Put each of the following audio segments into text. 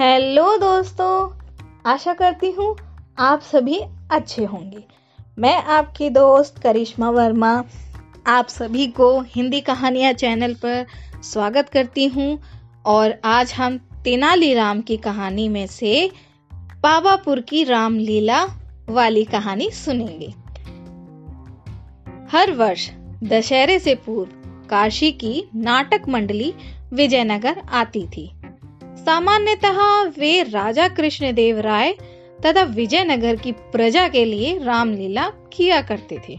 Hello दोस्तों, आशा करती हूँ आप सभी अच्छे होंगे। मैं आपकी दोस्त करिश्मा वर्मा, आप सभी को हिंदी कहानियाँ चैनल पर स्वागत करती हूँ और आज हम तेनालीराम की कहानी में से पावापुर की रामलीला वाली कहानी सुनेंगे। हर वर्ष दशहरे से पूर्व काशी की नाटक मंडली विजयनगर आती थी। सामान्यतः वे राजा कृष्णदेव राय तथा विजयनगर की प्रजा के लिए रामलीला किया करते थे।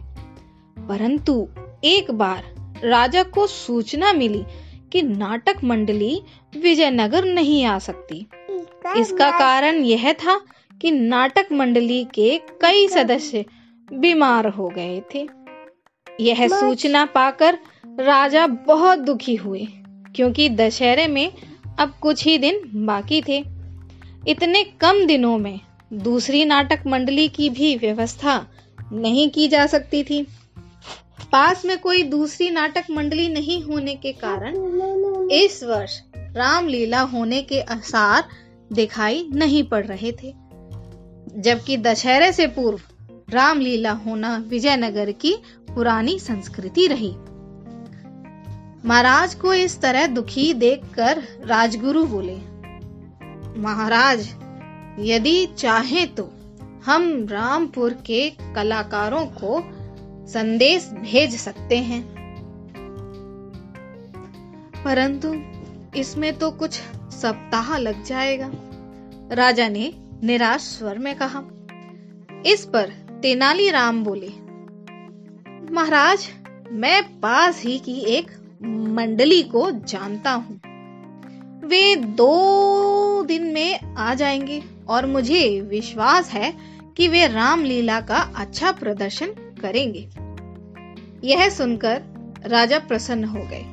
परंतु एक बार राजा को सूचना मिली कि नाटक मंडली विजयनगर नहीं आ सकती। इसका कारण यह था कि नाटक मंडली के कई सदस्य बीमार हो गए थे। यह सूचना पाकर राजा बहुत दुखी हुए क्योंकि दशहरे में अब कुछ ही दिन बाकी थे। इतने कम दिनों में दूसरी नाटक मंडली की भी व्यवस्था नहीं की जा सकती थी। पास में कोई दूसरी नाटक मंडली नहीं होने के कारण इस वर्ष रामलीला होने के आसार दिखाई नहीं पड़ रहे थे। जबकि दशहरे से पूर्व रामलीला होना विजयनगर की पुरानी संस्कृति रही। महाराज को इस तरह दुखी देखकर राजगुरु बोले, महाराज, यदि चाहे तो हम रामपुर के कलाकारों को संदेश भेज सकते हैं। परंतु इसमें तो कुछ सप्ताह लग जाएगा। राजा ने निराश स्वर में कहा। इस पर तेनालीराम बोले, महाराज, मैं पास ही की एक मंडली को जानता हूँ। वे दो दिन में आ जाएँगे और मुझे विश्वास है कि वे रामलीला का अच्छा प्रदर्शन करेंगे। यह सुनकर राजा प्रसन्न हो गए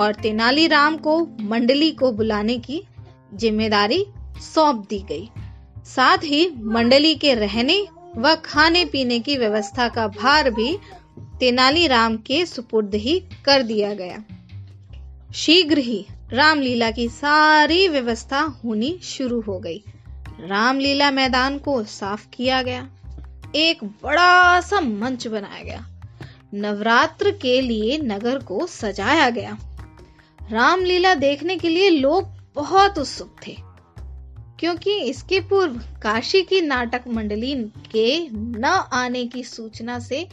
और तेनालीराम को मंडली को बुलाने की ज़िम्मेदारी सौंप दी गई। साथ ही मंडली के रहने व खाने पीने की व्यवस्था का भार भी तेनालीराम के सुपुर्द ही कर दिया गया। शीघ्र ही रामलीला की सारी व्यवस्था होनी शुरू हो गई। रामलीला मैदान को साफ़ किया गया। एक बड़ा सा मंच बनाया गया। नवरात्र के लिए नगर को सजाया गया। रामलीला देखने के लिए लोग बहुत उत्सुक थे, क्योंकि इसके पूर्व काशी की नाटक मंडली के न आने की सूचना से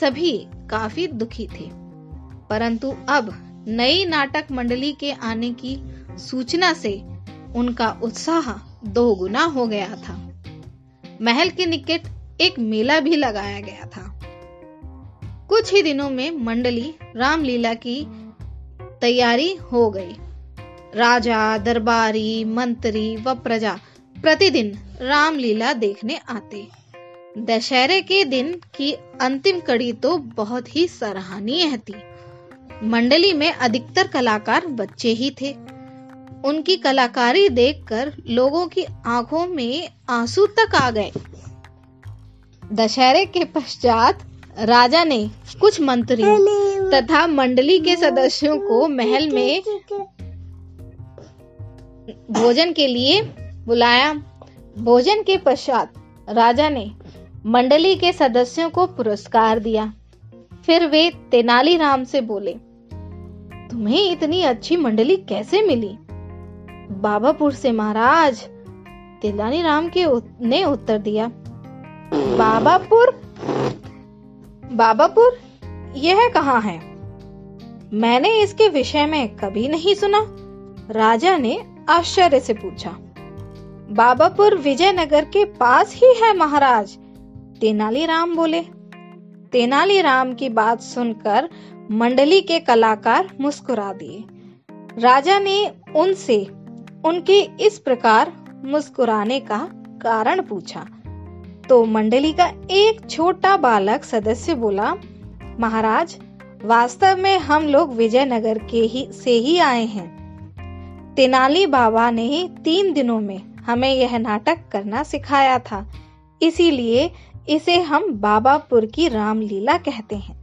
सभी काफ़ी दुखी थे। परंतु अब नई नाटक मंडली के आने की सूचना से उनका उत्साह दोगुना हो गया था। महल के निकट एक मेला भी लगाया गया था। कुछ ही दिनों में मंडली रामलीला की तैयारी हो गई। राजा, दरबारी, मंत्री व प्रजा प्रतिदिन रामलीला देखने आते। दशहरे के दिन की अंतिम कड़ी तो बहुत ही सराहनीय थी। मंडली में अधिकतर कलाकार बच्चे ही थे। उनकी कलाकारी देखकर लोगों की आँखों में आँसू तक आ गए। दशहरे के पश्चात राजा ने कुछ मंत्री तथा मंडली के सदस्यों को महल में भोजन के लिए बुलाया। भोजन के पश्चात राजा ने मंडली के सदस्यों को पुरस्कार दिया। फिर वे तेनालीराम से बोले, तुम्हें इतनी अच्छी मंडली कैसे मिली? बाबापुर से महाराज तिलानी राम के ने उत्तर दिया, बाबापुर? बाबापुर? यह कहाँ है? मैंने इसके विषय में कभी नहीं सुना। राजा ने आश्चर्य से पूछा, बाबापुर विजयनगर के पास ही है महाराज? तेनालीराम बोले। तेनालीराम की बात सुनकर मंडली के कलाकार मुस्कुरा दिए। राजा ने उनसे उनके इस प्रकार मुस्कुराने का कारण पूछा। तो मंडली का एक छोटा बालक सदस्य बोला, महाराज, वास्तव में हम लोग विजयनगर के ही से ही आए हैं। तेनाली बाबा ने तीन दिनों में हमें यह नाटक करना सिखाया था। इसीलिए इसे हम बाबापुर की रामलीला कहते हैं।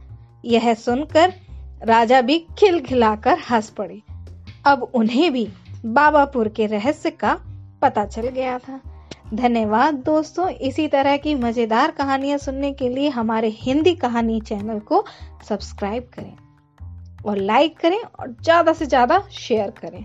यह सुनकर राजा भी खिलखिलाकर हंस पड़े। अब उन्हें भी बाबापुर के रहस्य का पता चल गया था। धन्यवाद दोस्तों, इसी तरह की मज़ेदार कहानियाँ सुनने के लिए हमारे हिंदी कहानी चैनल को सब्सक्राइब करें और लाइक करें और ज़्यादा से ज़्यादा शेयर करें।